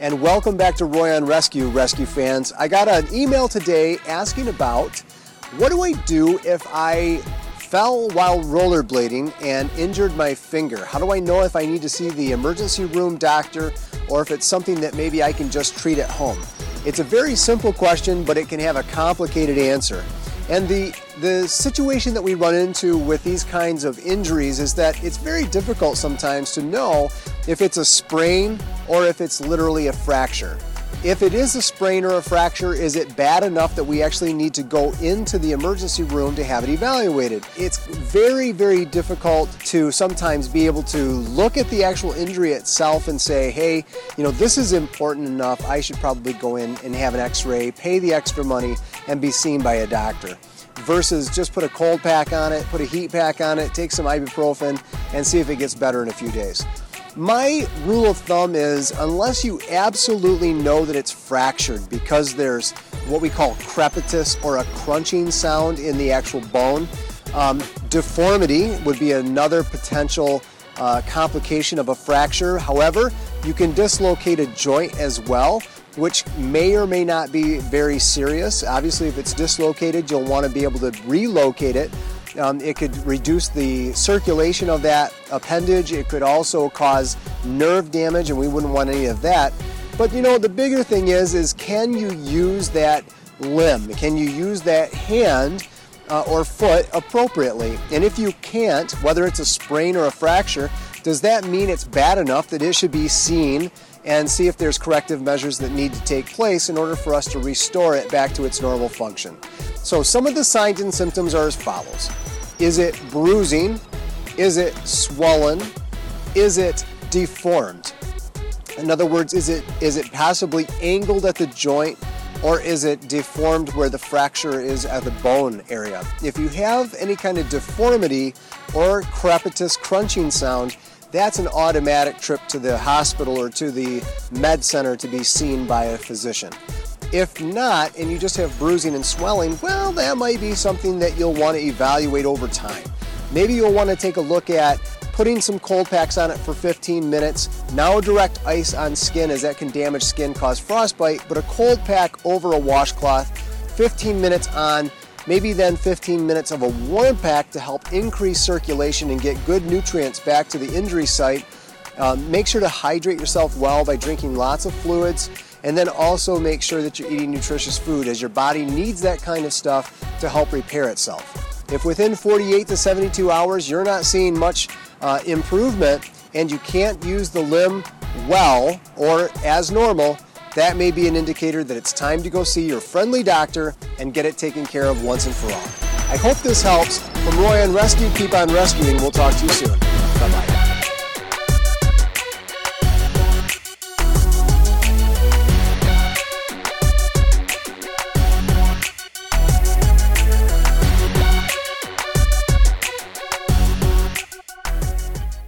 and welcome back to Roy on Rescue, Rescue fans. I got an email today asking about what do I do if I fell while rollerblading and injured my finger? How do I know if I need to see the emergency room doctor or if it's something that maybe I can just treat at home? It's a very simple question, but it can have a complicated answer. And the, the situation that we run into with these kinds of injuries is that it's very difficult sometimes to know if it's a sprain or if it's literally a fracture. If it is a sprain or a fracture, is it bad enough that we actually need to go into the emergency room to have it evaluated? It's very, very difficult to sometimes be able to look at the actual injury itself and say, hey, you know, this is important enough. I should probably go in and have an x ray, pay the extra money, and be seen by a doctor versus just put a cold pack on it, put a heat pack on it, take some ibuprofen, and see if it gets better in a few days. My rule of thumb is unless you absolutely know that it's fractured because there's what we call crepitus or a crunching sound in the actual bone, um, deformity would be another potential uh, complication of a fracture. However, you can dislocate a joint as well, which may or may not be very serious. Obviously, if it's dislocated, you'll want to be able to relocate it um, it could reduce the circulation of that appendage. It could also cause nerve damage, and we wouldn't want any of that. But you know, the bigger thing is, is can you use that limb? Can you use that hand uh, or foot appropriately? And if you can't, whether it's a sprain or a fracture, does that mean it's bad enough that it should be seen and see if there's corrective measures that need to take place in order for us to restore it back to its normal function? So some of the signs and symptoms are as follows. Is it bruising? Is it swollen? Is it deformed? In other words, is it is it possibly angled at the joint or is it deformed where the fracture is at the bone area? If you have any kind of deformity or crepitus crunching sound, that's an automatic trip to the hospital or to the med center to be seen by a physician. If not, and you just have bruising and swelling, well, that might be something that you'll want to evaluate over time. Maybe you'll want to take a look at putting some cold packs on it for 15 minutes. Now direct ice on skin as that can damage skin, cause frostbite, but a cold pack over a washcloth, 15 minutes on, maybe then 15 minutes of a warm pack to help increase circulation and get good nutrients back to the injury site. Um, make sure to hydrate yourself well by drinking lots of fluids and then also make sure that you're eating nutritious food as your body needs that kind of stuff to help repair itself. If within 48 to 72 hours you're not seeing much uh, improvement and you can't use the limb well or as normal, that may be an indicator that it's time to go see your friendly doctor and get it taken care of once and for all. I hope this helps. From Roy on Rescue, keep on rescuing. We'll talk to you soon. Bye bye.